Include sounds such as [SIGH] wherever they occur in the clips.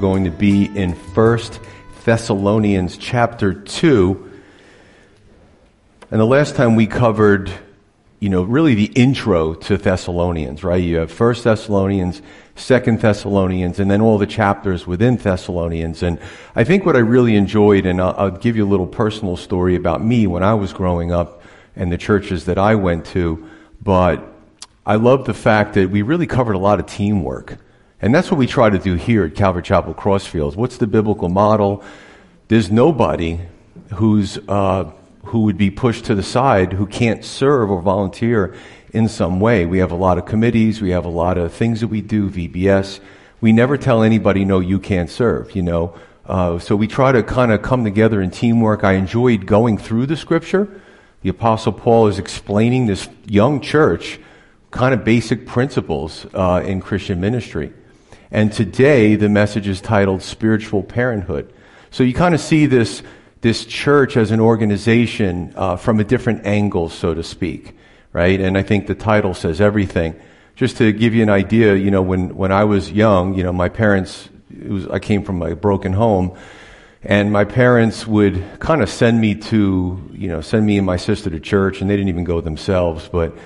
Going to be in First Thessalonians chapter 2. And the last time we covered, you know, really the intro to Thessalonians, right? You have First Thessalonians, Second Thessalonians, and then all the chapters within Thessalonians. And I think what I really enjoyed, and I'll, I'll give you a little personal story about me when I was growing up and the churches that I went to, but I love the fact that we really covered a lot of teamwork. And that's what we try to do here at Calvary Chapel Crossfields. What's the biblical model? There's nobody who's, uh, who would be pushed to the side who can't serve or volunteer in some way. We have a lot of committees. We have a lot of things that we do, VBS. We never tell anybody, no, you can't serve, you know. Uh, so we try to kind of come together in teamwork. I enjoyed going through the scripture. The apostle Paul is explaining this young church kind of basic principles uh, in Christian ministry. And today the message is titled Spiritual Parenthood. So you kind of see this, this church as an organization uh, from a different angle, so to speak, right? And I think the title says everything. Just to give you an idea, you know, when, when I was young, you know, my parents, was, I came from a broken home, and my parents would kind of send me to, you know, send me and my sister to church, and they didn't even go themselves, but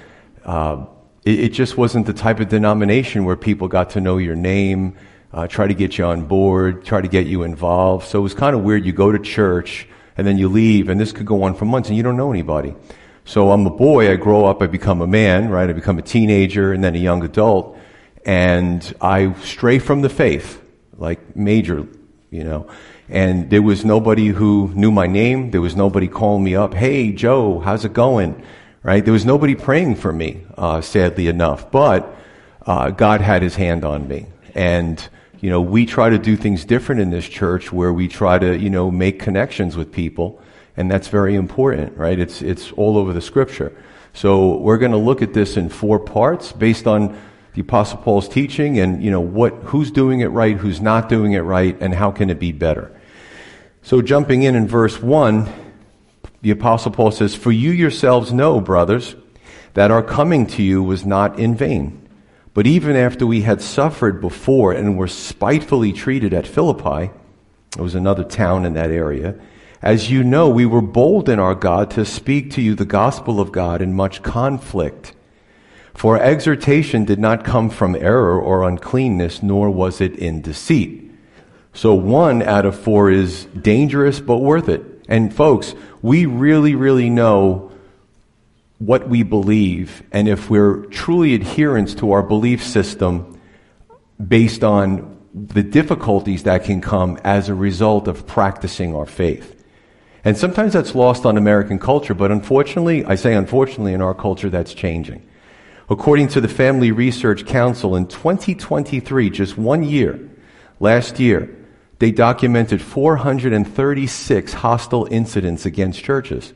uh, it, it, just wasn't the type of denomination where people got to know your name, uh, try to get you on board, try to get you involved. So it was kind of weird. You go to church and then you leave, and this could go on for months, and you don't know anybody. So I'm a boy. I grow up. I become a man, right? I become a teenager and then a young adult, and I stray from the faith, like major, you know. And there was nobody who knew my name. There was nobody calling me up. Hey, Joe, how's it going? Right? There was nobody praying for me, uh, sadly enough, but uh, God had His hand on me, and you know we try to do things different in this church where we try to you know make connections with people, and that's very important, right? It's it's all over the Scripture. So we're going to look at this in four parts based on the Apostle Paul's teaching, and you know what who's doing it right, who's not doing it right, and how can it be better. So jumping in in verse one the apostle Paul says, For you yourselves know, brothers, that our coming to you was not in vain. But even after we had suffered before and were spitefully treated at Philippi, it was another town in that area, as you know, we were bold in our God to speak to you the gospel of God in much conflict. For exhortation did not come from error or uncleanness, nor was it in deceit. So one out of four is dangerous but worth it. And folks, we really, really know what we believe and if we're truly adherents to our belief system based on the difficulties that can come as a result of practicing our faith. And sometimes that's lost on American culture, but unfortunately, I say unfortunately, in our culture, that's changing. According to the Family Research Council, in 2023, just one year, last year, they documented 436 hostile incidents against churches.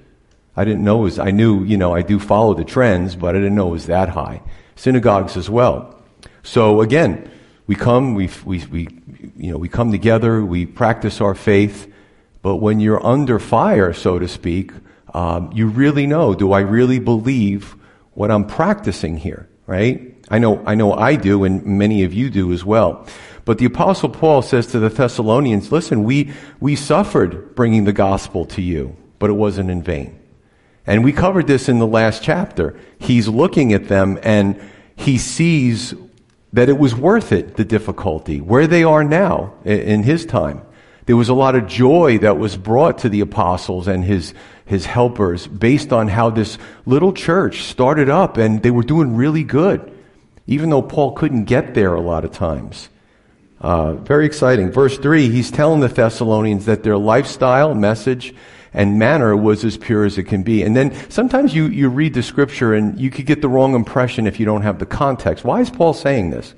I didn't know it was, I knew, you know, I do follow the trends, but I didn't know it was that high. Synagogues as well. So again, we come, we, we, we, you know, we come together, we practice our faith, but when you're under fire, so to speak, um, you really know, do I really believe what I'm practicing here, right? I know, I know I do, and many of you do as well. But the apostle Paul says to the Thessalonians, listen, we, we suffered bringing the gospel to you, but it wasn't in vain. And we covered this in the last chapter. He's looking at them and he sees that it was worth it, the difficulty, where they are now in his time. There was a lot of joy that was brought to the apostles and his, his helpers based on how this little church started up and they were doing really good, even though Paul couldn't get there a lot of times. Uh, very exciting. Verse 3, he's telling the Thessalonians that their lifestyle, message, and manner was as pure as it can be. And then sometimes you, you read the scripture and you could get the wrong impression if you don't have the context. Why is Paul saying this?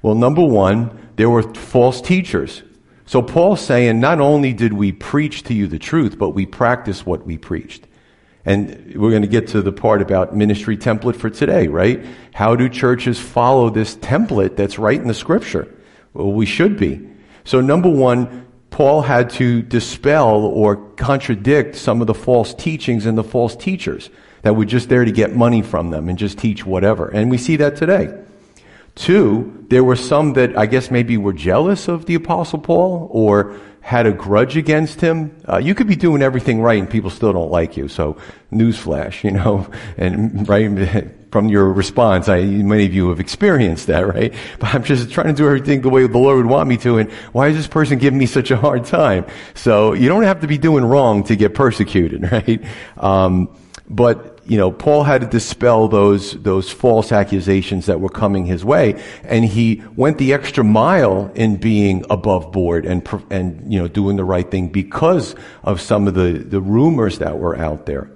Well, number one, there were false teachers. So Paul's saying not only did we preach to you the truth, but we practice what we preached. And we're going to get to the part about ministry template for today, right? How do churches follow this template that's right in the scripture? Well, we should be. So number one, Paul had to dispel or contradict some of the false teachings and the false teachers that were just there to get money from them and just teach whatever. And we see that today. Two, there were some that I guess maybe were jealous of the Apostle Paul or had a grudge against him. Uh, you could be doing everything right and people still don't like you. So, newsflash, you know, [LAUGHS] and right from your response, I, many of you have experienced that, right? [LAUGHS] But I'm just trying to do everything the way the Lord would want me to, and why is this person giving me such a hard time? So, you don't have to be doing wrong to get persecuted, [LAUGHS] right? Um, but you know, Paul had to dispel those, those false accusations that were coming his way. And he went the extra mile in being above board and, and, you know, doing the right thing because of some of the, the rumors that were out there.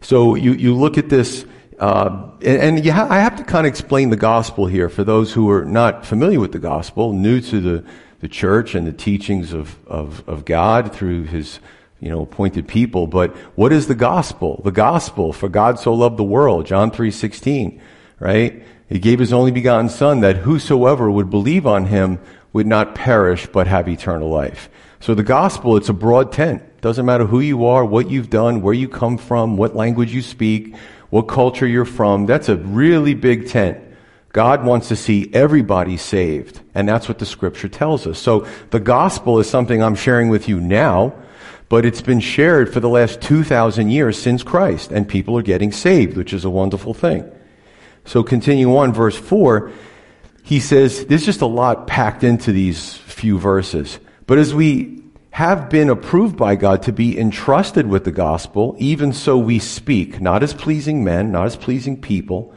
So you, you look at this, uh, and, ha- I have to kind of explain the gospel here for those who are not familiar with the gospel, new to the, the church and the teachings of, of, of God through his you know, appointed people. But what is the gospel? The gospel, for God so loved the world, John 3.16, right? He gave his only begotten son that whosoever would believe on him would not perish but have eternal life. So the gospel, it's a broad tent. Doesn't matter who you are, what you've done, where you come from, what language you speak, what culture you're from. That's a really big tent. God wants to see everybody saved. And that's what the scripture tells us. So the gospel is something I'm sharing with you now but it's been shared for the last 2,000 years since Christ, and people are getting saved, which is a wonderful thing. So continue on, verse 4, he says, there's just a lot packed into these few verses. But as we have been approved by God to be entrusted with the gospel, even so we speak, not as pleasing men, not as pleasing people,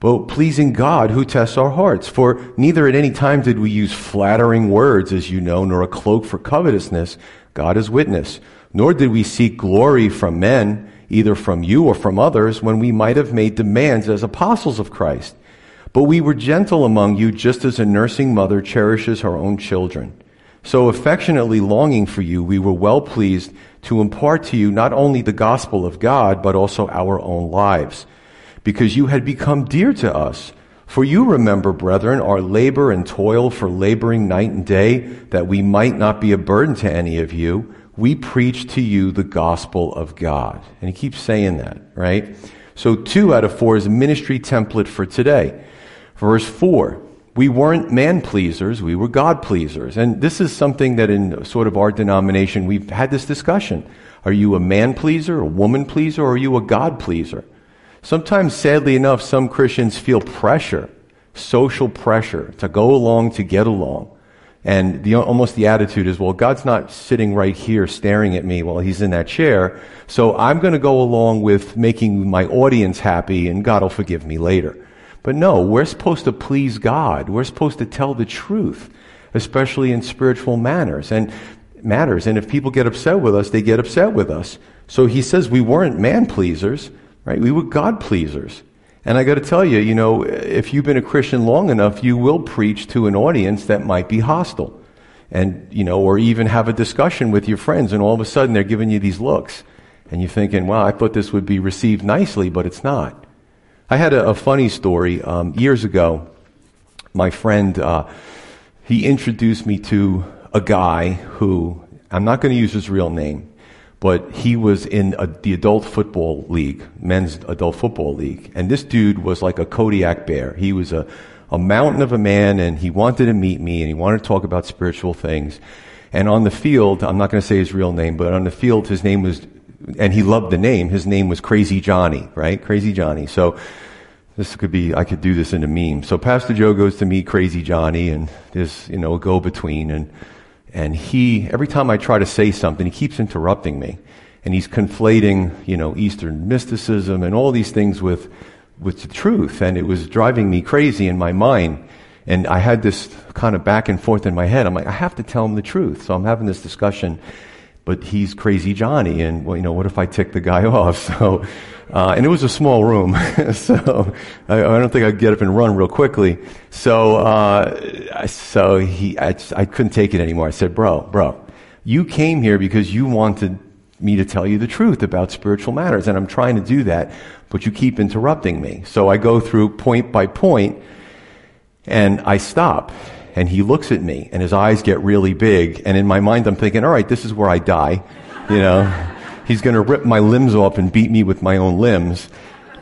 but pleasing God who tests our hearts. For neither at any time did we use flattering words, as you know, nor a cloak for covetousness, God is witness. Nor did we seek glory from men, either from you or from others, when we might have made demands as apostles of Christ. But we were gentle among you, just as a nursing mother cherishes her own children. So affectionately longing for you, we were well pleased to impart to you not only the gospel of God, but also our own lives, because you had become dear to us. For you remember, brethren, our labor and toil for laboring night and day, that we might not be a burden to any of you. We preach to you the gospel of God. And he keeps saying that, right? So two out of four is a ministry template for today. Verse four, we weren't man pleasers, we were God pleasers. And this is something that in sort of our denomination, we've had this discussion. Are you a man pleaser, a woman pleaser, or are you a God pleaser? Sometimes, sadly enough, some Christians feel pressure, social pressure to go along to get along. And the, almost the attitude is, well, God's not sitting right here staring at me while he's in that chair, so I'm going to go along with making my audience happy and God will forgive me later. But no, we're supposed to please God. We're supposed to tell the truth, especially in spiritual manners and matters. And if people get upset with us, they get upset with us. So he says we weren't man pleasers, right? We were God pleasers. And I got to tell you, you know, if you've been a Christian long enough, you will preach to an audience that might be hostile. And, you know, or even have a discussion with your friends, and all of a sudden they're giving you these looks. And you're thinking, wow, I thought this would be received nicely, but it's not. I had a, a funny story. Um, years ago, my friend, uh, he introduced me to a guy who, I'm not going to use his real name, but he was in a, the adult football league, men's adult football league. And this dude was like a Kodiak bear. He was a, a mountain of a man and he wanted to meet me and he wanted to talk about spiritual things. And on the field, I'm not going to say his real name, but on the field, his name was, and he loved the name, his name was Crazy Johnny, right? Crazy Johnny. So, this could be, I could do this in a meme. So Pastor Joe goes to meet Crazy Johnny and there's, you know, a go-between and and he, every time I try to say something, he keeps interrupting me. And he's conflating, you know, Eastern mysticism and all these things with, with the truth. And it was driving me crazy in my mind. And I had this kind of back and forth in my head. I'm like, I have to tell him the truth. So I'm having this discussion. but he's crazy Johnny, and well, you know, what if I tick the guy [LAUGHS] off? So, uh, and it was a small room, [LAUGHS] so I, I, don't think I'd get up and run real quickly. So, uh, so he, I, I couldn't take it anymore. I said, bro, bro, you came here because you wanted me to tell you the truth about spiritual matters, and I'm trying to do that, but you keep interrupting me. So I go through point by point, and I stop and he looks at me and his eyes get really big. And in my mind, I'm thinking, all right, this is where I die. You know, he's going to rip my limbs off and beat me with my own limbs.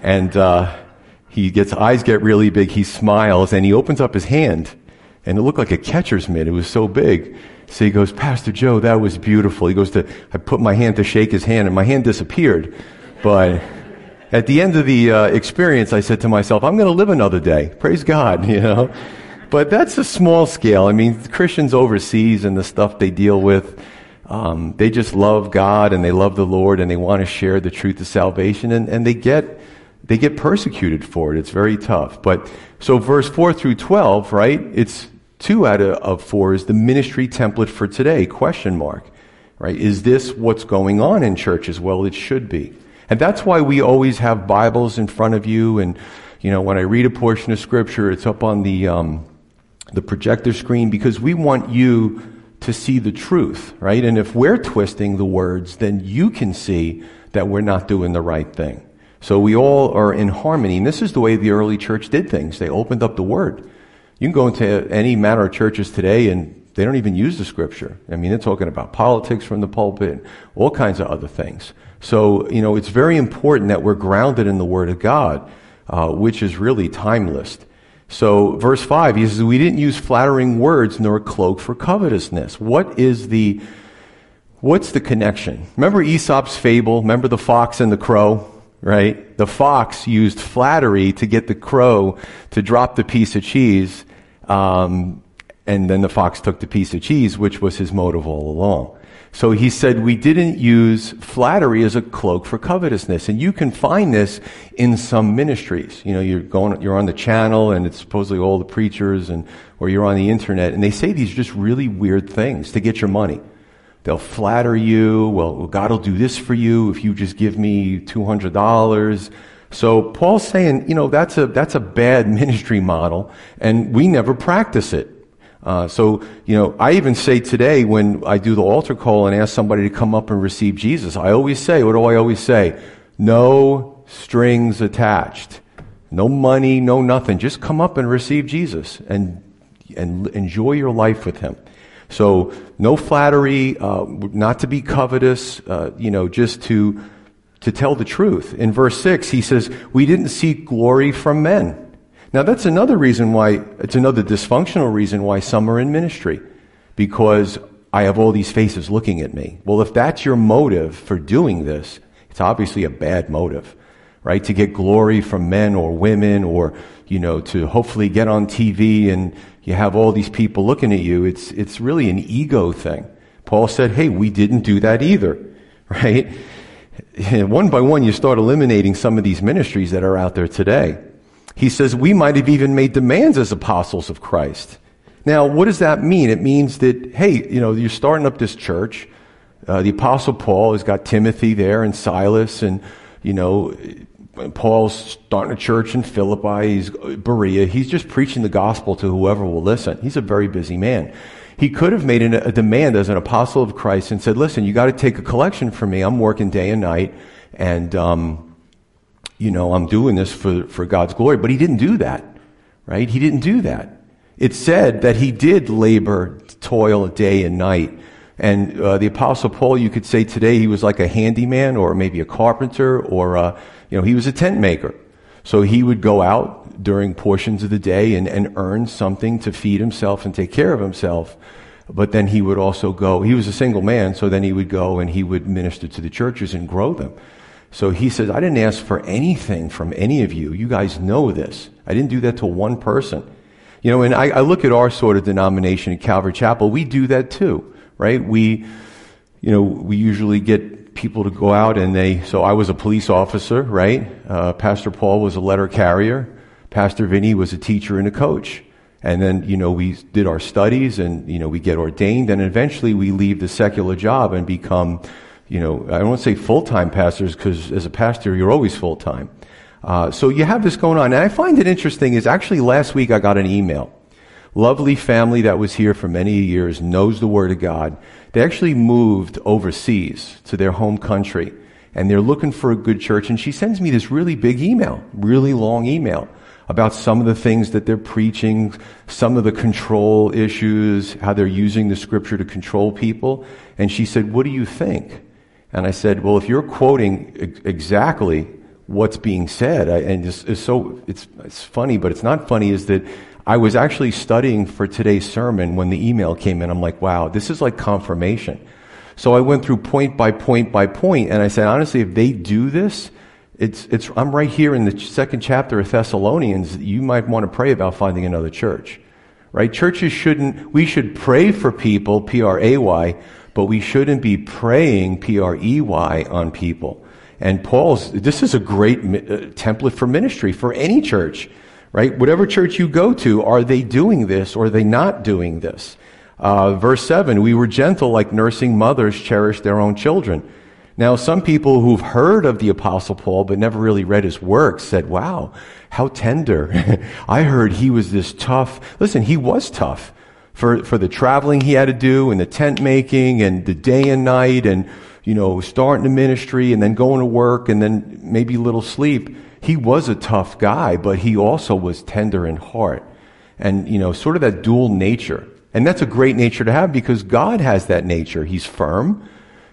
And, uh, he gets, eyes get really big. He smiles and he opens up his hand and it looked like a catcher's mitt. It was so big. So he goes, Pastor Joe, that was beautiful. He goes to, I put my hand to shake his hand and my hand disappeared. But at the end of the uh, experience, I said to myself, I'm going to live another day. Praise God, [LAUGHS] you know. But that's a small scale. I mean, Christians overseas and the stuff they deal with, um, they just love God and they love the Lord and they want to share the truth of salvation and, and they get they get persecuted for it. It's very tough. But so verse four through twelve, right? It's two out of, four is the ministry template for today? Question mark. Right? Is this what's going on in churches? Well, it should be. And that's why we always have Bibles in front of you. And, you know, when I read a portion of scripture, it's up on the, um, the projector screen because we want you to see the truth, right? And if we're twisting the words, then you can see that we're not doing the right thing. So we all are in harmony. And this is the way the early church did things. They opened up the word. You can go into any manner of churches today and they don't even use the scripture. I mean, they're talking about politics from the pulpit, all kinds of other things. So, you know, it's very important that we're grounded in the word of God, uh, which is really timeless. So, verse 5, he says, We didn't use flattering words nor a cloak for covetousness. What is the, what's the connection? Remember Aesop's fable? Remember the fox and the crow? Right? The fox used flattery to get the crow to drop the piece of cheese, um, and then the fox took the piece of cheese, which was his motive all along. So he said, we didn't use flattery as a cloak for covetousness. And you can find this in some ministries. You know, you're going, you're on the channel and it's supposedly all the preachers and, or you're on the internet and they say these just really weird things to get your money. They'll flatter you. Well, God will do this for you if you just give me $200. So Paul's saying, you know, that's a, that's a bad [LAUGHS] ministry model and we never practice it. Uh, so, you know, I even say today when I do the altar call and ask somebody to come up and receive Jesus, I always say, what do I always say? No strings attached. No money, no nothing. Just come up and receive Jesus and, and enjoy your life with Him. So, no flattery, uh, not to be covetous, uh, you know, just to, to tell the truth. In verse 6, he says, We didn't seek glory from men. Now, that's another reason why, it's another dysfunctional reason why some are in ministry. Because I have all these faces looking at me. Well, if that's your motive for doing this, it's obviously a bad motive, right? To get glory from men or women or, you know, to hopefully get on TV and you have all these people looking at you. It's, it's really an ego thing. Paul said, hey, we didn't do that either, [LAUGHS] right? [LAUGHS] One by one, you start eliminating some of these ministries that are out there today. He says we might have even made demands as apostles of Christ. Now, what does that mean? It means that, hey, you know, you're starting up this church. Uh, the apostle Paul has got Timothy there and Silas and, you know, Paul's starting a church in Philippi, he's Berea. He's just preaching the gospel to whoever will listen. He's a very busy man. He could have made a demand as an apostle of Christ and said, listen, you got to take a collection for me. I'm working day and night and, um, you know, I'm doing this for, for God's glory. But he didn't do that, right? He didn't do that. It said that he did labor, toil day and night. And uh, the Apostle Paul, you could say today, he was like a handyman or maybe a carpenter or, uh, you know, he was a tent maker. So he would go out during portions of the day and, and earn something to feed himself and take care of himself. But then he would also go, he was a single man, so then he would go and he would minister to the churches and grow them. So he says, I didn't ask for anything from any of you. You guys know this. I didn't do that to one person. You know, and I, I look at our sort of denomination at Calvary Chapel. We do that too, right? We, you know, we usually get people to go out and they, so I was a police officer, right? Uh, Pastor Paul was a letter carrier. Pastor Vinny was a teacher and a coach. And then, you know, we did our studies and, you know, we get ordained and eventually we leave the secular job and become, you know, I don't say full-time pastors because as a pastor, you're always full-time. Uh, so you have this going on. And I find it interesting is actually last week I got an email. Lovely family that was here for many years, knows the Word of God. They actually moved overseas to their home country and they're looking for a good church. And she sends me this really big email, really long email about some of the things that they're preaching, some of the control issues, how they're using the scripture to control people. And she said, What do you think? And I said, Well, if you're quoting ex- exactly what's being said, I, and it's, it's so, it's, it's funny, but it's not funny, is that I was actually studying for today's sermon when the email came in. I'm like, wow, this is like confirmation. So I went through point by point by point, and I said, honestly, if they do this, it's, it's, I'm right here in the second chapter of Thessalonians. You might want to pray about finding another church. Right? Churches shouldn't, we should pray for people, P R A Y, but we shouldn't be praying, P R E Y, on people. And Paul's, this is a great uh, template for ministry for any church, right? Whatever church you go to, are they doing this or are they not doing this? Uh, verse 7, we were gentle like nursing mothers cherish their own children. Now, some people who've heard of the Apostle Paul but never really read his work said, wow, how tender. [LAUGHS] I heard he was this tough. Listen, he was tough for, for the traveling he had to do and the tent making and the day and night and, you know, starting the ministry and then going to work and then maybe a little sleep. He was a tough guy, but he also was tender in heart. And, you know, sort of that dual nature. And that's a great nature to have because God has that nature. He's firm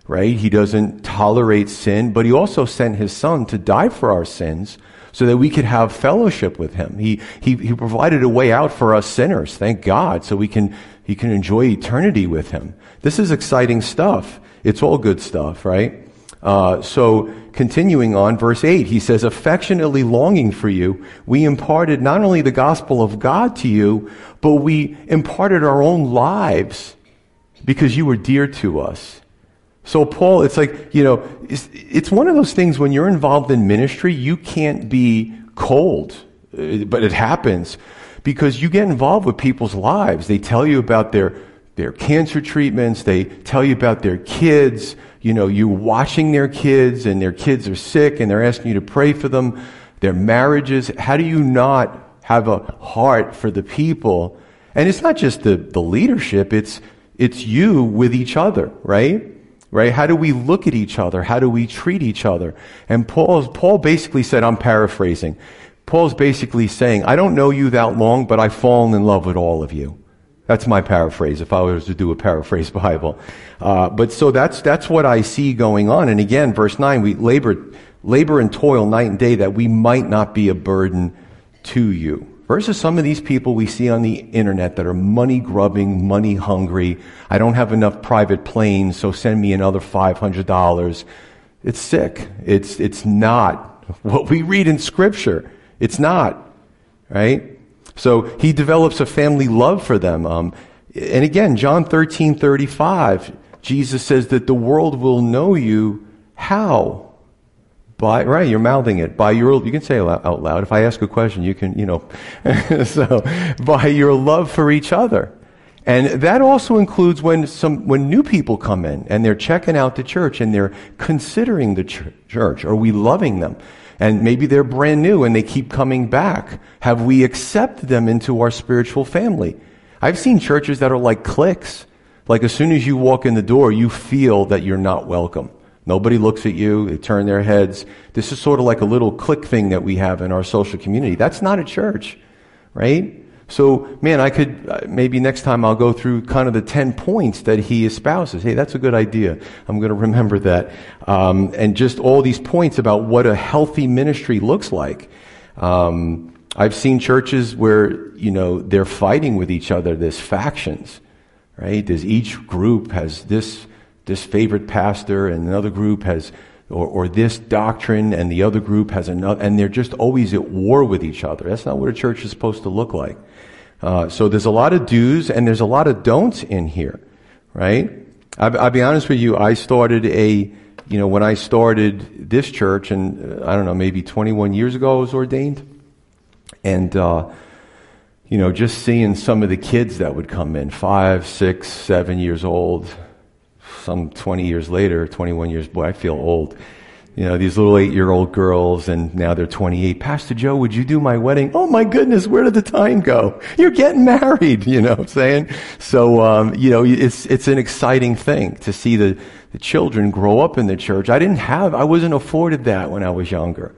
right? He doesn't tolerate sin, but he also sent his son to die for our sins so that we could have fellowship with him. He, he, he provided a way out for us sinners, thank God, so we can, he can enjoy eternity with him. This is exciting stuff. It's all good stuff, right? Uh, so continuing on, verse 8, he says, affectionately longing for you, we imparted not only the gospel of God to you, but we imparted our own lives because you were dear to us. So, Paul, it's like, you know, it's, it's, one of those things when you're involved in ministry, you can't be cold, uh, but it happens because you get involved with people's lives. They tell you about their, their cancer treatments, they tell you about their kids, you know, you watching their kids and their kids are sick and they're asking you to pray for them, their marriages. How do you not have a heart for the people? And it's not just the, the leadership, it's, it's you with each other, right? Right? How do we look at each other? How do we treat each other? And Paul, Paul basically said, I'm paraphrasing. Paul's basically saying, I don't know you that long, but I've fallen in love with all of you. That's my paraphrase, if I was to do a paraphrase [LAUGHS] Bible. Uh, but so that's, that's what I see going on. And again, verse 9, we labor, labor and toil night and day that we might not be a burden to you versus some of these people we see on the internet that are money grubbing, money hungry. I don't have enough private planes, so send me another $500. It's sick. It's, it's not [LAUGHS] what we read in scripture. It's not, right? So he develops a family love for them. Um, and again, John 13, 35, Jesus says that the world will know you how? By, right, you're mouthing it. By your, you can say out loud. If I ask a question, you can, you know. [LAUGHS] so, by your love for each other. And that also includes when some, when new people come in and they're checking out the church and they're considering the ch- church. Are we loving them? And maybe they're brand new and they keep coming back. Have we accepted them into our spiritual family? I've seen churches that are like cliques. Like as soon as you walk in the door, you feel that you're not welcome. Nobody looks at you. They turn their heads. This is sort of like a little click thing that we have in our social community. That's not a church, right? So, man, I could, uh, maybe next time I'll go through kind of the 10 points that he espouses. Hey, that's a good idea. I'm going to remember that. Um, and just all these points about what a healthy ministry looks like. Um, I've seen churches where, you know, they're fighting with each other. There's factions, right? There's each group has this, this favorite pastor and another group has or, or this doctrine and the other group has another and they're just always at war with each other. That's not what a church is supposed to look like. Uh, so there's a lot of do's and there's a lot of don'ts in here right? I'll, I'll, be honest with you. I started a you know when i started this church and uh, i don't know maybe 21 years ago i was ordained. And uh, you know, just seeing some of the kids that would come in, five, six, seven years old, some 20 years later, 21 years, boy, I feel old. You know, these little eight year old girls, and now they're 28. Pastor Joe, would you do my wedding? Oh my goodness, where did the time go? You're getting married, [LAUGHS] you know what I'm saying? So, um, you know, it's, it's an exciting thing to see the, the children grow up in the church. I didn't have, I wasn't afforded that when I was younger,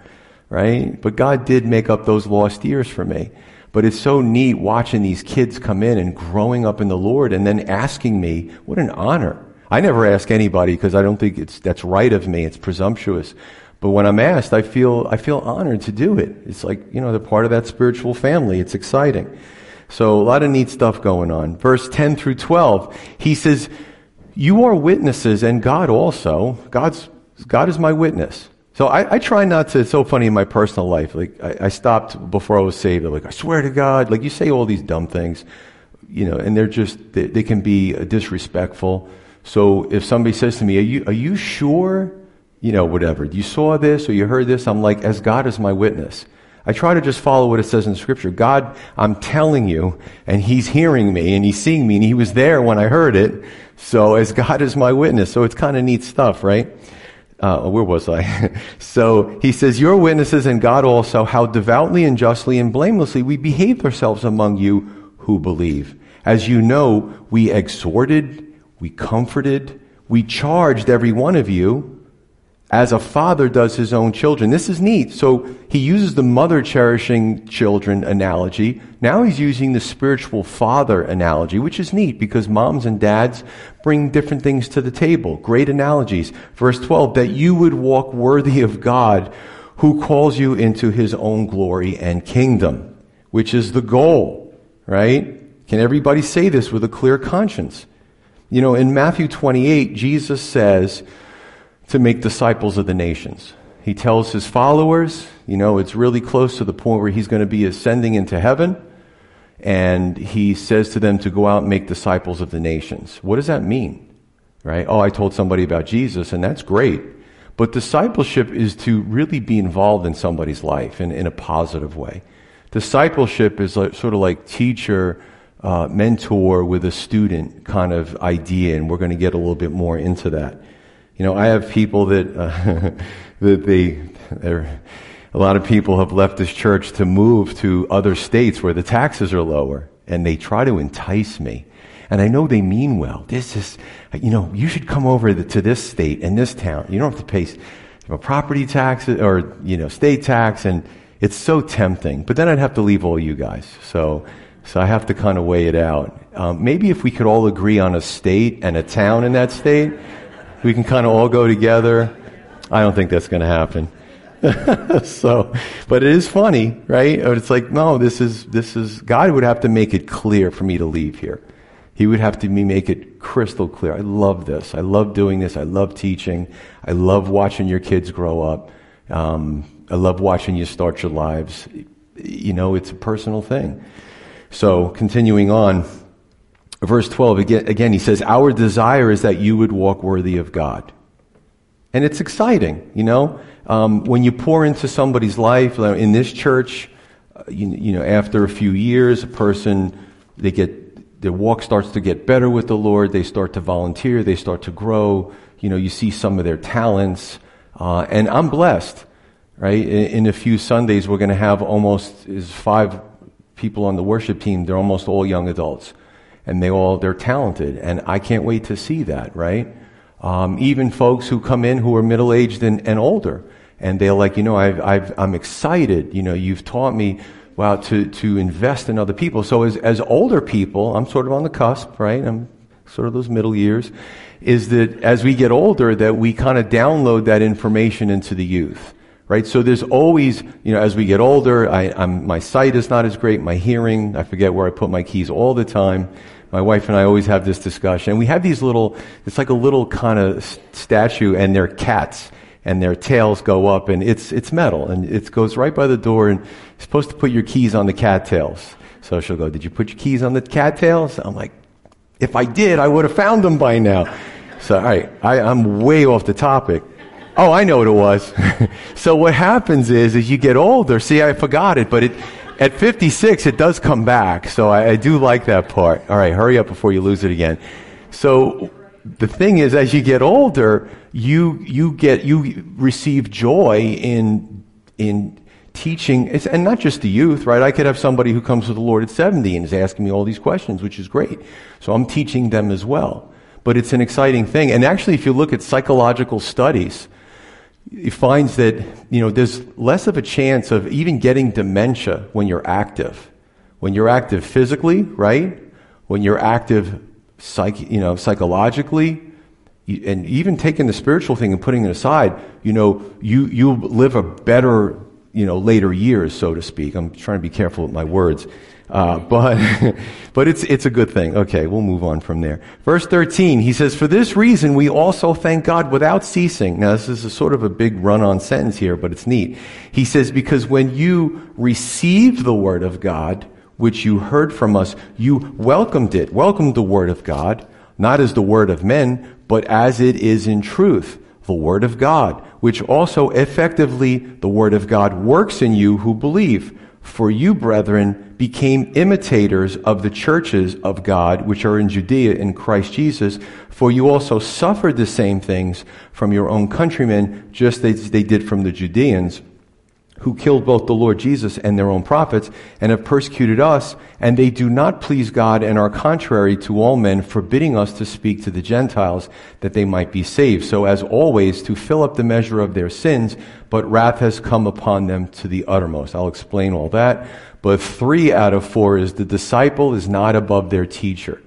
right? But God did make up those lost years for me. But it's so neat watching these kids come in and growing up in the Lord and then asking me, what an honor. I never ask anybody because I don't think it's, that's right of me. It's presumptuous. But when I'm asked, I feel, I feel honored to do it. It's like, you know, they're part of that spiritual family. It's exciting. So a lot of neat stuff going on. Verse 10 through 12, he says, you are witnesses and God also. God's, God is my witness. So I, I, try not to. It's so funny in my personal life. Like I, I stopped before I was saved. I'm like, I swear to God. Like you say all these dumb things, you know, and they're just they, they can be disrespectful. So if somebody says to me, "Are you are you sure?" You know, whatever. You saw this or you heard this. I'm like, as God is my witness. I try to just follow what it says in Scripture. God, I'm telling you, and He's hearing me, and He's seeing me, and He was there when I heard it. So as God is my witness. So it's kind of neat stuff, right? Uh, where was I? [LAUGHS] so he says, Your witnesses and God also, how devoutly and justly and blamelessly we behaved ourselves among you who believe. As you know, we exhorted, we comforted, we charged every one of you as a father does his own children. This is neat. So he uses the mother cherishing children analogy. Now he's using the spiritual father analogy, which is neat because moms and dads bring different things to the table. Great analogies. Verse 12, that you would walk worthy of God who calls you into his own glory and kingdom, which is the goal, right? Can everybody say this with a clear conscience? You know, in Matthew 28, Jesus says, to make disciples of the nations. He tells his followers, you know, it's really close to the point where he's going to be ascending into heaven. And he says to them to go out and make disciples of the nations. What does that mean? Right? Oh, I told somebody about Jesus, and that's great. But discipleship is to really be involved in somebody's life in, in a positive way. Discipleship is like, sort of like teacher, uh, mentor with a student kind of idea, and we're going to get a little bit more into that. You know, I have people that, uh, [LAUGHS] that they, a lot of people have left this church to move to other states where the taxes are lower, and they try to entice me. And I know they mean well. This is, you know, you should come over to this state and this town. You don't have to pay property tax or, you know, state tax. And it's so tempting. But then I'd have to leave all you guys. So, so I have to kind of weigh it out. Um, maybe if we could all agree on a state and a town in that state, we can kind of all go together. I don't think that's going to happen. [LAUGHS] so, but it is funny, right? It's like, no, this is, this is, God would have to make it clear for me to leave here. He would have to make it crystal clear. I love this. I love doing this. I love teaching. I love watching your kids grow up. Um, I love watching you start your lives. You know, it's a personal thing. So, continuing on, verse 12, again, he says, Our desire is that you would walk worthy of God. And it's exciting, you know? Um, when you pour into somebody's life, in this church, uh, you, you, know, after a few years, a person, they get, their walk starts to get better with the Lord, they start to volunteer, they start to grow, you know, you see some of their talents, uh, and I'm blessed, right? In, in a few Sundays, we're going to have almost, is five people on the worship team, they're almost all young adults and they all they're talented, and I can't wait to see that. Right? Um, even folks who come in who are middle aged and, and older, and they're like, you know, I've, I've, I'm excited. You know, you've taught me wow, to, to invest in other people. So as, as older people, I'm sort of on the cusp, right? I'm sort of those middle years, is that as we get older, that we kind of download that information into the youth, right? So there's always, you know, as we get older, I, I'm, my sight is not as great, my hearing, I forget where I put my keys all the time my wife and I always have this discussion. We have these little, it's like a little kind of statue and they're cats and their tails go up and it's, it's metal and it goes right by the door and you're supposed to put your keys on the cat tails. So she'll go, did you put your keys on the cat tails? I'm like, if I did, I would have found them by now. So, all right, I, I'm way off the topic. Oh, I know what it was. [LAUGHS] so what happens is, as you get older, see, I forgot it, but it, at 56, it does come back. So I, I do like that part. All right, hurry up before you lose it again. So the thing is, as you get older, you you get you receive joy in in teaching, and not just the youth, right? I could have somebody who comes to the Lord at 70 and is asking me all these questions, which is great. So I'm teaching them as well. But it's an exciting thing. And actually, if you look at psychological studies, finds that, you know, there's less of a chance of even getting dementia when you're active. When you're active physically, right? When you're active psych, you know, psychologically, and even taking the spiritual thing and putting it aside, you know, you, you live a better you know, later years, so to speak. I'm trying to be careful with my words. Uh, [LAUGHS] but, but it's, it's a good thing. Okay, we'll move on from there. Verse 13, he says, For this reason we also thank God without ceasing. Now, this is a sort of a big run on sentence here, but it's neat. He says, Because when you received the word of God, which you heard from us, you welcomed it, welcomed the word of God, not as the word of men, but as it is in truth the Word of God, which also effectively the Word of God works in you who believe. For you, brethren, became imitators of the churches of God which are in Judea in Christ Jesus, for you also suffered the same things from your own countrymen, just as they did from the Judeans who killed both the Lord Jesus and their own prophets, and have persecuted us, and they do not please God and are contrary to all men, forbidding us to speak to the Gentiles that they might be saved. So as always, to fill up the measure of their sins, but wrath has come upon them to the uttermost. I'll explain all that. But three out of four is the disciple is not above their teacher.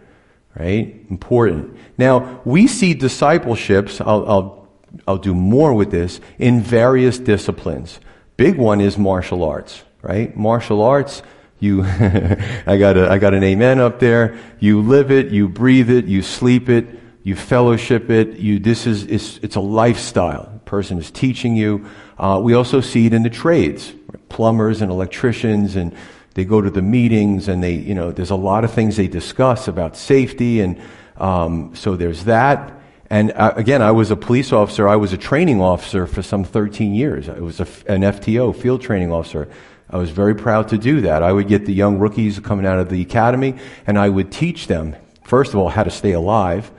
Right? Important. Now, we see discipleships, I'll, I'll, I'll do more with this, in various disciplines. Big one is martial arts, right? Martial arts, you, [LAUGHS] I got a, I got an amen up there. You live it, you breathe it, you sleep it, you fellowship it. You, this is, it's, it's a lifestyle. A person is teaching you. Uh, we also see it in the trades, plumbers and electricians, and they go to the meetings, and they, you know, there's a lot of things they discuss about safety, and um, so there's that. And uh, again, I was a police officer. I was a training officer for some 13 years. I was a, an FTO, field training officer. I was very proud to do that. I would get the young rookies coming out of the academy and I would teach them, first of all, how to stay alive.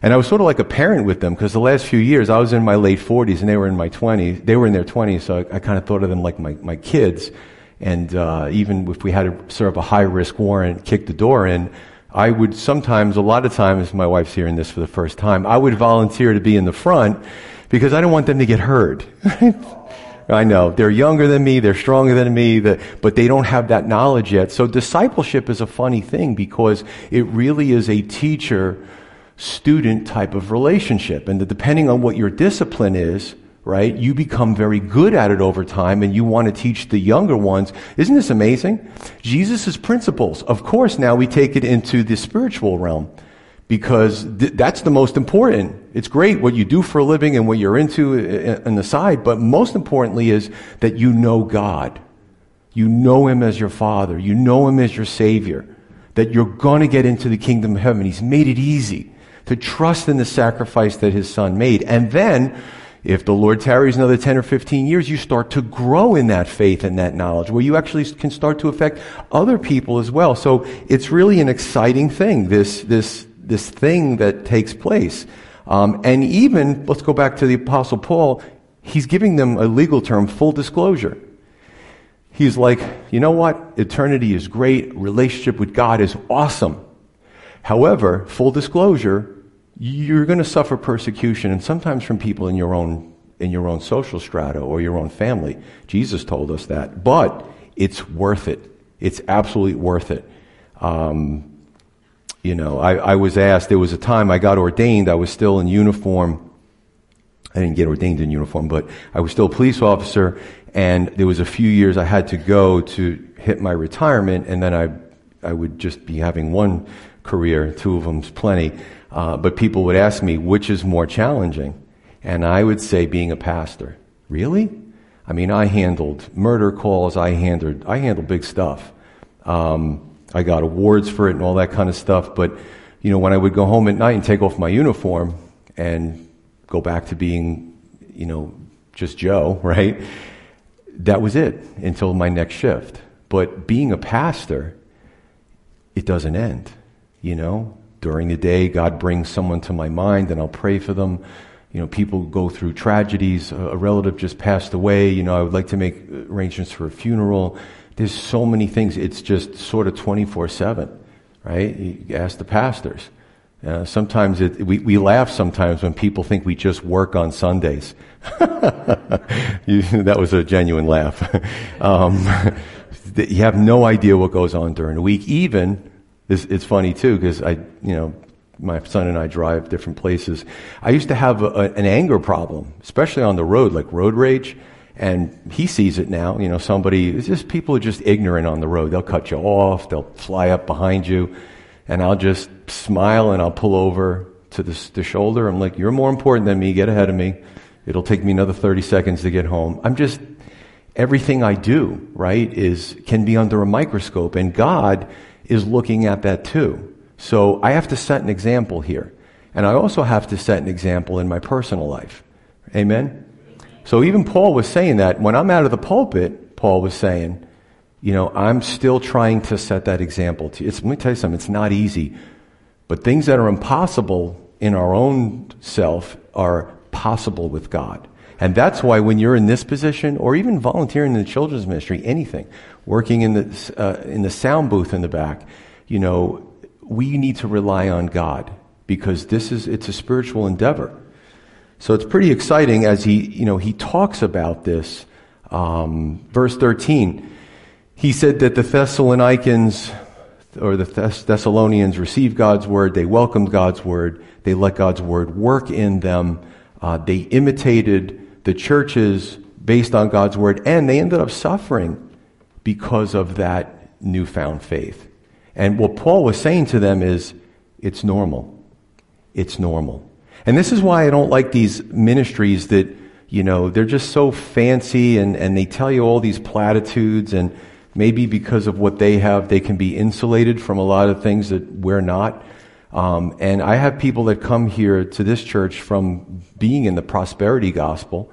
And I was sort of like a parent with them because the last few years I was in my late 40s and they were in my 20s. They were in their 20s, so I, I kind of thought of them like my, my kids. And uh, even if we had to serve a high risk warrant, kick the door in, I would sometimes, a lot of times, my wife's hearing this for the first time, I would volunteer to be in the front because I don't want them to get hurt. [LAUGHS] I know. They're younger than me, they're stronger than me, but they don't have that knowledge yet. So discipleship is a funny thing because it really is a teacher student type of relationship. And depending on what your discipline is, right? You become very good at it over time and you want to teach the younger ones. Isn't this amazing? Jesus' principles. Of course, now we take it into the spiritual realm because th- that's the most important. It's great what you do for a living and what you're into uh, uh, on the side, but most importantly is that you know God. You know Him as your Father. You know Him as your Savior. That you're going to get into the kingdom of heaven. He's made it easy to trust in the sacrifice that His Son made. And then, if the Lord tarries another 10 or 15 years, you start to grow in that faith and that knowledge where you actually can start to affect other people as well. So it's really an exciting thing, this, this, this thing that takes place. Um, and even, let's go back to the Apostle Paul, he's giving them a legal term, full disclosure. He's like, you know what? Eternity is great. Relationship with God is awesome. However, full disclosure, you're going to suffer persecution and sometimes from people in your own in your own social strata or your own family. Jesus told us that. But it's worth it. It's absolutely worth it. Um, you know I, I was asked there was a time i got ordained. I was still in uniform. I didn't get ordained in uniform but i was still a police officer and there was a few years i had to go to hit my retirement and then i i would just be having one career two of them's plenty uh, but people would ask me, which is more challenging? And I would say being a pastor. Really? I mean, I handled murder calls. I handled, I handled big stuff. Um, I got awards for it and all that kind of stuff. But, you know, when I would go home at night and take off my uniform and go back to being, you know, just Joe, [LAUGHS] right? That was it until my next shift. But being a pastor, it doesn't end. You know, during the day, God brings someone to my mind and I'll pray for them. You know, people go through tragedies. A relative just passed away. You know, I would like to make arrangements for a funeral. There's so many things. It's just sort of 24 7, right? You ask the pastors. Uh, sometimes it, we, we laugh sometimes when people think we just work on Sundays. [LAUGHS] you, that was a genuine laugh. [LAUGHS] um, [LAUGHS] you have no idea what goes on during the week. Even, it's, it's funny too, because I, you know, my son and I drive different places. I used to have a, a, an anger problem, especially on the road, like road rage. And he sees it now. You know, somebody, it's just people are just ignorant on the road. They'll cut you off. They'll fly up behind you and I'll just smile and I'll pull over to the, the shoulder. I'm like, you're more important than me. Get ahead of me. It'll take me another 30 seconds to get home. I'm just, everything I do, right, is, can be under a microscope and God is looking at that too. So I have to set an example here. And I also have to set an example in my personal life. Amen? So even Paul was saying that when I'm out of the pulpit, Paul was saying, you know, I'm still trying to set that example to. It's, let me tell you something, it's not easy. But things that are impossible in our own self are possible with God. And that's why when you're in this position, or even volunteering in the children's ministry, anything, working in the, uh, in the sound booth in the back, you know, we need to rely on God because this is, it's a spiritual endeavor. So it's pretty exciting as he, you know, he talks about this. Um, verse 13, he said that the Thessalonians or the Thessalonians received God's word, they welcomed God's word, they let God's word work in them, uh, they imitated the churches based on God's word, and they ended up suffering because of that newfound faith. And what Paul was saying to them is, it's normal. It's normal. And this is why I don't like these ministries that, you know, they're just so fancy and, and they tell you all these platitudes and, Maybe because of what they have, they can be insulated from a lot of things that we're not. Um, and I have people that come here to this church from being in the prosperity gospel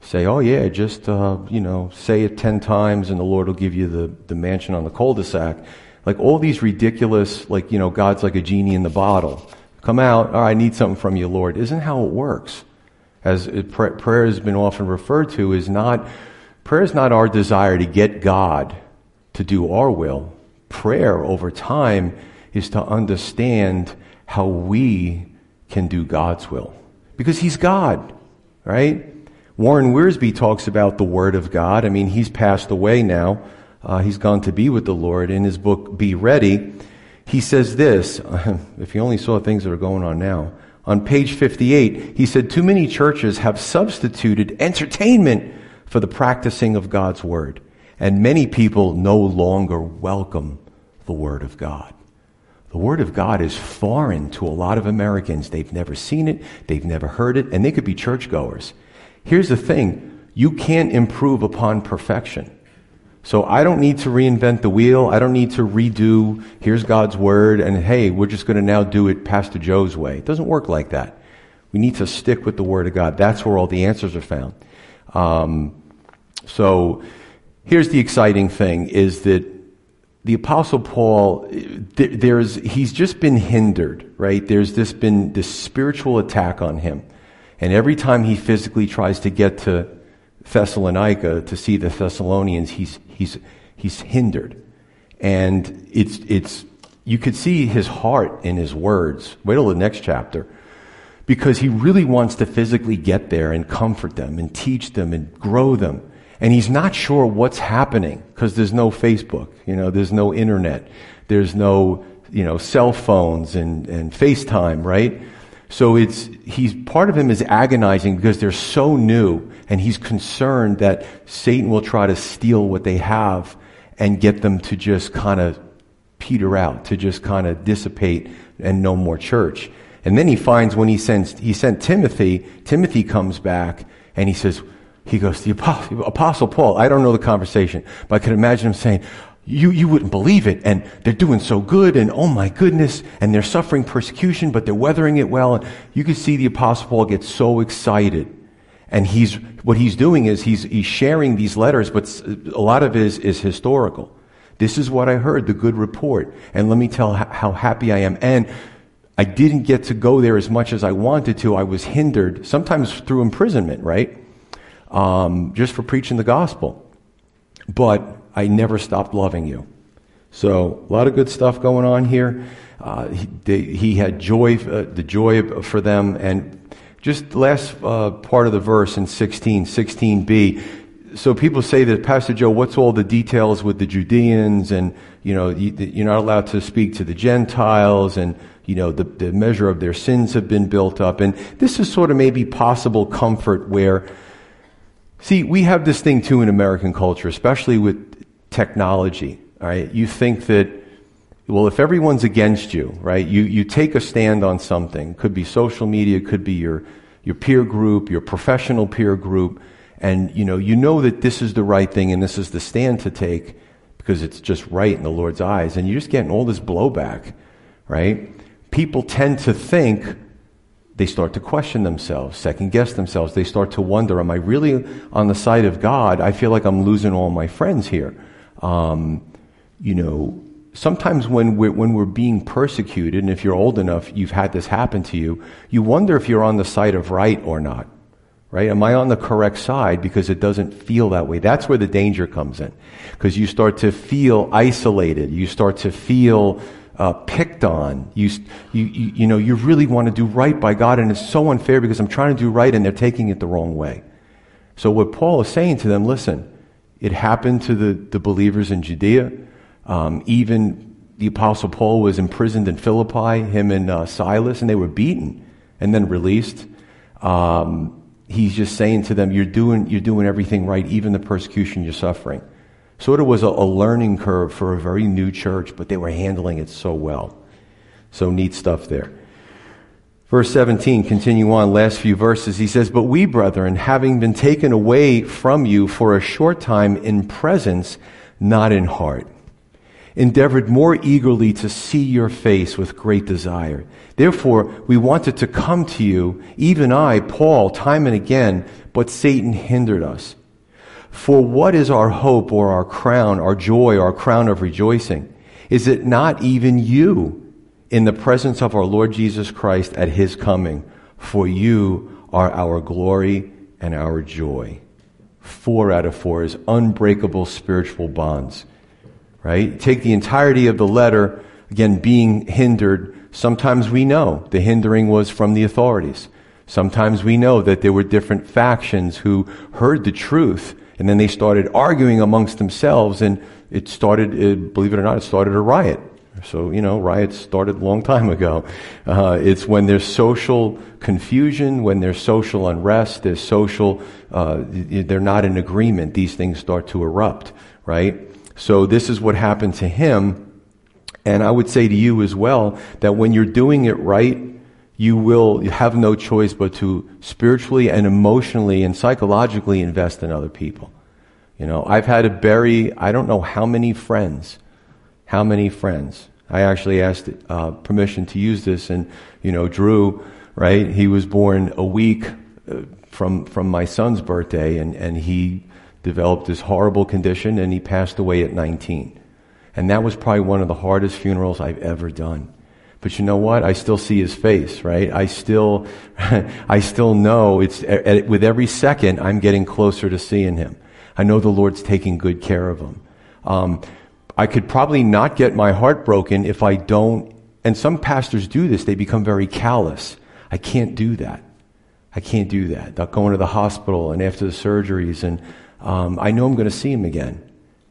say, oh yeah, just, uh, you know, say it 10 times and the Lord will give you the, the mansion on the cul-de-sac. Like all these ridiculous, like, you know, God's like a genie in the bottle. Come out, oh, I need something from you, Lord. Isn't how it works. As it, prayer has been often referred to is not, prayer is not our desire to get God to do our will. Prayer over time is to understand how we can do God's will. Because He's God, right? Warren Wiersbe talks about the Word of God. I mean, he's passed away now. Uh, he's gone to be with the Lord. In his book, Be Ready, he says this [LAUGHS] if you only saw things that are going on now. On page 58, he said, Too many churches have substituted entertainment for the practicing of God's Word. And many people no longer welcome the Word of God. The Word of God is foreign to a lot of Americans. They've never seen it, they've never heard it, and they could be churchgoers. Here's the thing you can't improve upon perfection. So I don't need to reinvent the wheel. I don't need to redo, here's God's Word, and hey, we're just going to now do it Pastor Joe's way. It doesn't work like that. We need to stick with the Word of God. That's where all the answers are found. Um, so, here's the exciting thing is that the apostle paul there's he's just been hindered right there's this been this spiritual attack on him and every time he physically tries to get to thessalonica to see the thessalonians he's he's he's hindered. And it's it's you could see his heart in his words. Wait till the next chapter. Because he really wants to physically get there and comfort them and teach them and grow them. And he's not sure what's happening because there's no Facebook, you know, there's no internet, there's no, you know, cell phones and, and FaceTime, right? So it's, he's, part of him is agonizing because they're so new and he's concerned that Satan will try to steal what they have and get them to just kind of peter out, to just kind of dissipate and no more church. And then he finds when he sends, he sent Timothy, Timothy comes back and he says, he goes, the apostle, apostle Paul, I don't know the conversation, but I can imagine him saying, you, you wouldn't believe it. And they're doing so good. And oh my goodness. And they're suffering persecution, but they're weathering it well. And you can see the apostle Paul get so excited. And he's, what he's doing is he's, he's sharing these letters, but a lot of it is, is historical. This is what I heard, the good report. And let me tell how happy I am. And I didn't get to go there as much as I wanted to. I was hindered, sometimes through imprisonment, right? Um, just for preaching the gospel. But I never stopped loving you. So, a lot of good stuff going on here. Uh, he, they, he, had joy, uh, the joy for them. And just the last uh, part of the verse in 16, 16b. So people say that, Pastor Joe, what's all the details with the Judeans and, you know, you, are not allowed to speak to the Gentiles and, you know, the, the measure of their sins have been built up. And this is sort of maybe possible comfort where, see, we have this thing too in American culture, especially with technology. All right. You think that well, if everyone's against you, right, you, you take a stand on something. Could be social media, could be your, your peer group, your professional peer group, and you know, you know that this is the right thing and this is the stand to take because it's just right in the Lord's eyes, and you're just getting all this blowback, right? People tend to think they start to question themselves, second guess themselves. They start to wonder, am I really on the side of God? I feel like I'm losing all my friends here. Um, you know, sometimes when we're, when we're being persecuted, and if you're old enough, you've had this happen to you, you wonder if you're on the side of right or not. Right? Am I on the correct side? Because it doesn't feel that way. That's where the danger comes in. Because you start to feel isolated. You start to feel uh, picked on. You, you, you, you know, you really want to do right by God, and it's so unfair because I'm trying to do right and they're taking it the wrong way. So what Paul is saying to them, listen, it happened to the, the believers in Judea. Um, even the Apostle Paul was imprisoned in Philippi, him and uh, Silas, and they were beaten and then released. Um, he's just saying to them, you're doing, you're doing everything right, even the persecution you're suffering. Sort of was a, a learning curve for a very new church, but they were handling it so well. So neat stuff there. Verse 17, continue on, last few verses. He says, But we, brethren, having been taken away from you for a short time in presence, not in heart, endeavored more eagerly to see your face with great desire. Therefore, we wanted to come to you, even I, Paul, time and again, but Satan hindered us. For what is our hope or our crown, our joy, our crown of rejoicing? Is it not even you in the presence of our Lord Jesus Christ at his coming? For you are our glory and our joy. Four out of four is unbreakable spiritual bonds right? Take the entirety of the letter, again, being hindered. Sometimes we know the hindering was from the authorities. Sometimes we know that there were different factions who heard the truth and then they started arguing amongst themselves and it started, believe it or not, it started a riot. So, you know, riots started a long time ago. Uh, it's when there's social confusion, when there's social unrest, there's social, uh, they're not in agreement, these things start to erupt, right? So this is what happened to him. And I would say to you as well that when you're doing it right, you will have no choice but to spiritually and emotionally and psychologically invest in other people. You know, I've had to bury, I don't know how many friends, how many friends. I actually asked uh, permission to use this, and you know, Drew, right? He was born a week uh, from from my son's birthday, and and he developed this horrible condition and he passed away at 19. And that was probably one of the hardest funerals I've ever done. But you know what? I still see his face, right? I still, [LAUGHS] I still know it's, with every second, I'm getting closer to seeing him. I know the Lord's taking good care of him. Um, I could probably not get my heart broken if I don't, and some pastors do this, they become very callous. I can't do that. I can't do that. They'll go into the hospital and after the surgeries and um, I know I'm going to see him again.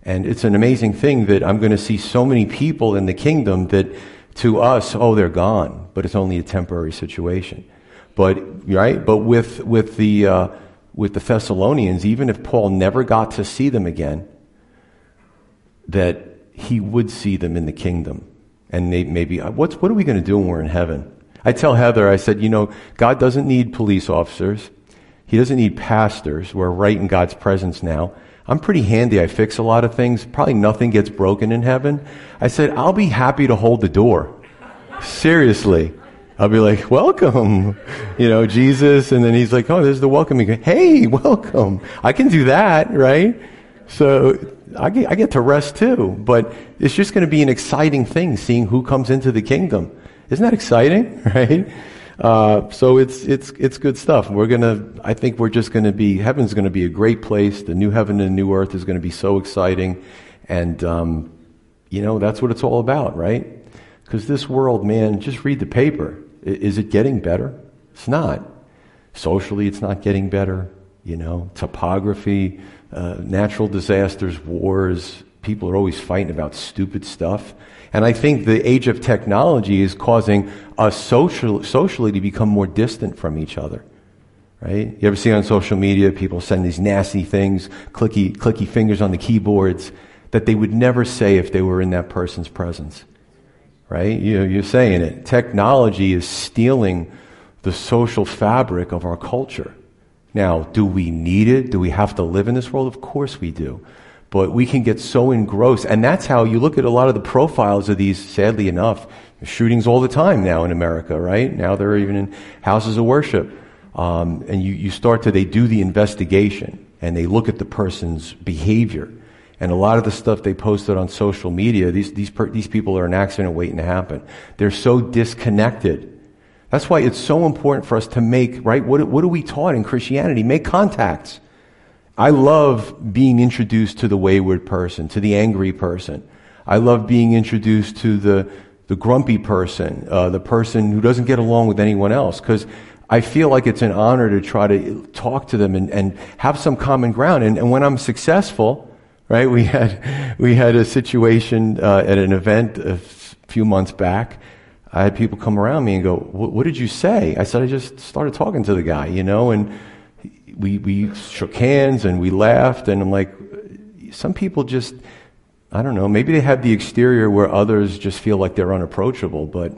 And it's an amazing thing that I'm going to see so many people in the kingdom that to us, oh, they're gone, but it's only a temporary situation. But, right? But with, with the, uh, with the Thessalonians, even if Paul never got to see them again, that he would see them in the kingdom. And they, maybe, uh, what's, what are we going to do when we're in heaven? I tell Heather, I said, you know, God doesn't need police officers. He doesn't need pastors. We're right in God's presence now. I'm pretty handy. I fix a lot of things. Probably nothing gets broken in heaven. I said, I'll be happy to hold the door. Seriously. I'll be like, welcome, [LAUGHS] you know, Jesus. And then he's like, oh, there's the welcoming. Hey, [LAUGHS] welcome. I can do that, right? So I get, I get to rest too. But it's just going to be an exciting thing seeing who comes into the kingdom. Isn't that exciting, [LAUGHS] right? Uh, so it's it's it's good stuff. We're gonna. I think we're just gonna be. Heaven's gonna be a great place. The new heaven and new earth is gonna be so exciting, and um, you know that's what it's all about, right? Because this world, man, just read the paper. Is it getting better? It's not. Socially, it's not getting better. You know, topography, uh, natural disasters, wars. People are always fighting about stupid stuff. And I think the age of technology is causing us social, socially to become more distant from each other. Right? You ever see on social media people send these nasty things, clicky, clicky fingers on the keyboards that they would never say if they were in that person's presence. Right? You, you're saying it. Technology is stealing the social fabric of our culture. Now, do we need it? Do we have to live in this world? Of course we do. But we can get so engrossed. And that's how you look at a lot of the profiles of these, sadly enough, shootings all the time now in America, right? Now they're even in houses of worship. Um, and you, you start to, they do the investigation and they look at the person's behavior. And a lot of the stuff they posted on social media, these, these, per, these people are an accident waiting to happen. They're so disconnected. That's why it's so important for us to make, right? What, what are we taught in Christianity? Make contacts. I love being introduced to the wayward person, to the angry person. I love being introduced to the, the grumpy person, uh, the person who doesn't get along with anyone else, because I feel like it's an honor to try to talk to them and, and have some common ground. And, and when I'm successful, right, we had, we had a situation uh, at an event a few months back. I had people come around me and go, what did you say? I said, I just started talking to the guy, you know, and we, we shook hands and we laughed, and I'm like, some people just, I don't know, maybe they have the exterior where others just feel like they're unapproachable, but,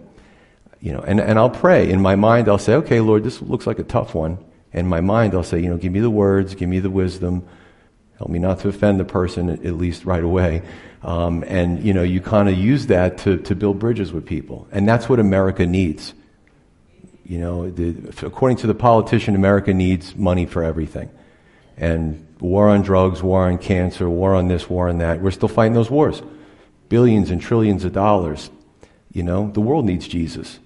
you know, and, and I'll pray. In my mind, I'll say, okay, Lord, this looks like a tough one. In my mind, I'll say, you know, give me the words, give me the wisdom, help me not to offend the person, at least right away. Um, and, you know, you kind of use that to, to build bridges with people. And that's what America needs. You know, the, according to the politician, America needs money for everything. And war on drugs, war on cancer, war on this, war on that. We're still fighting those wars. Billions and trillions of dollars. You know, the world needs Jesus.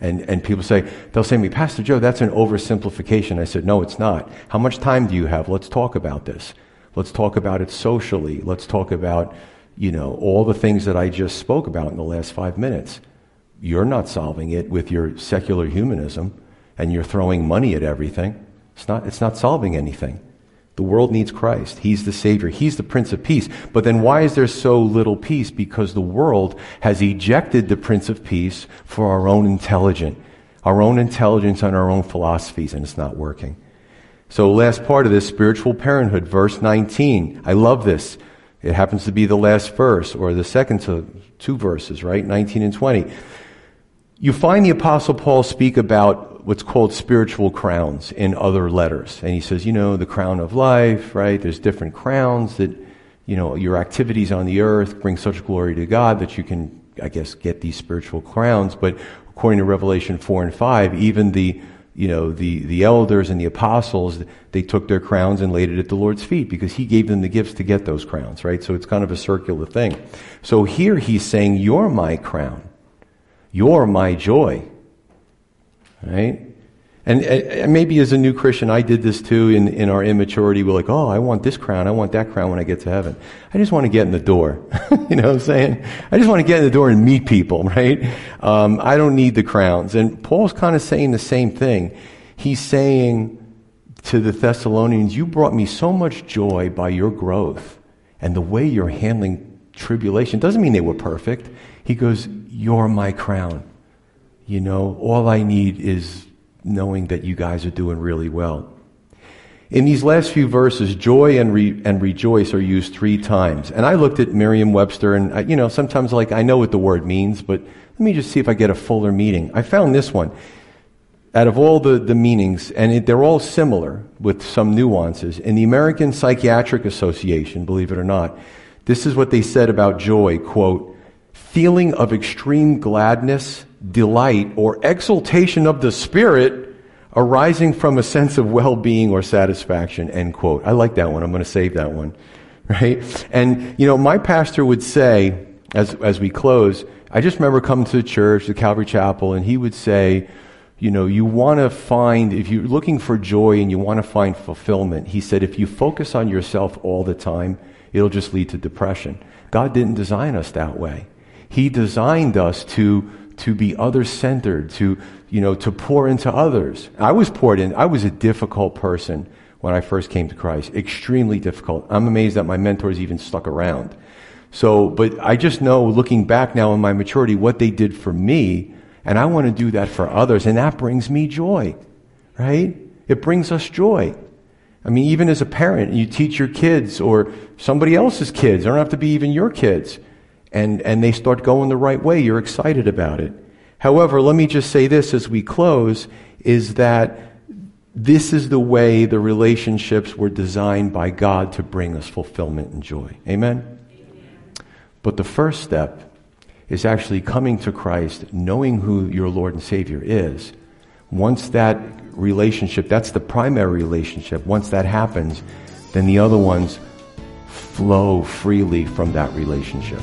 And, and people say, they'll say to me, Pastor Joe, that's an oversimplification. I said, no, it's not. How much time do you have? Let's talk about this. Let's talk about it socially. Let's talk about, you know, all the things that I just spoke about in the last five minutes. You're not solving it with your secular humanism and you're throwing money at everything. It's not, it's not solving anything. The world needs Christ. He's the Savior. He's the Prince of Peace. But then why is there so little peace? Because the world has ejected the Prince of Peace for our own intelligence, our own intelligence and our own philosophies, and it's not working. So last part of this, spiritual parenthood, verse 19. I love this. It happens to be the last verse, or the second to two verses, right? 19 and 20 you find the Apostle Paul speak about what's called spiritual crowns in other letters. And he says, you know, the crown of life, right? There's different crowns that, you know, your activities on the earth bring such glory to God that you can, I guess, get these spiritual crowns. But according to Revelation 4 and 5, even the, you know, the, the elders and the apostles, they took their crowns and laid it at the Lord's feet because he gave them the gifts to get those crowns, right? So it's kind of a circular thing. So here he's saying, you're my crown. You're my joy. Right? And, and, maybe as a new Christian, I did this too in, in our immaturity. We're like, oh, I want this crown. I want that crown when I get to heaven. I just want to get in the door. [LAUGHS] you know what I'm saying? I just want to get in the door and meet people, [LAUGHS] right? Um, I don't need the crowns. And Paul's kind of saying the same thing. He's saying to the Thessalonians, you brought me so much joy by your growth and the way you're handling tribulation. Doesn't mean they were perfect. He goes, you're my crown. You know, all I need is knowing that you guys are doing really well. In these last few verses, joy and, re- and rejoice are used three times. And I looked at Merriam Webster, and, I, you know, sometimes like I know what the word means, but let me just see if I get a fuller meaning. I found this one. Out of all the, the meanings, and it, they're all similar with some nuances, in the American Psychiatric Association, believe it or not, this is what they said about joy, quote, feeling of extreme gladness, delight, or exultation of the Spirit arising from a sense of well being or satisfaction, end quote. I like that one. I'm going to save that one. [LAUGHS] right? And, you know, my pastor would say, as, as we close, I just remember coming to the church, the Calvary Chapel, and he would say, you know, you want to find, if you're looking for joy and you want to find fulfillment, he said, if you focus on yourself all the time, it'll just lead to depression. God didn't design us that way. He designed us to, to be other centered, to, you know, to pour into others. I was poured in. I was a difficult person when I first came to Christ. Extremely difficult. I'm amazed that my mentors even stuck around. So, but I just know looking back now in my maturity what they did for me, and I want to do that for others, and that brings me joy, right? It brings us joy. I mean, even as a parent, you teach your kids or somebody else's kids, they don't have to be even your kids, and, and they start going the right way. You're excited about it. However, let me just say this as we close is that this is the way the relationships were designed by God to bring us fulfillment and joy. Amen? But the first step is actually coming to Christ, knowing who your Lord and Savior is. Once that relationship, that's the primary relationship, once that happens, then the other ones flow freely from that relationship.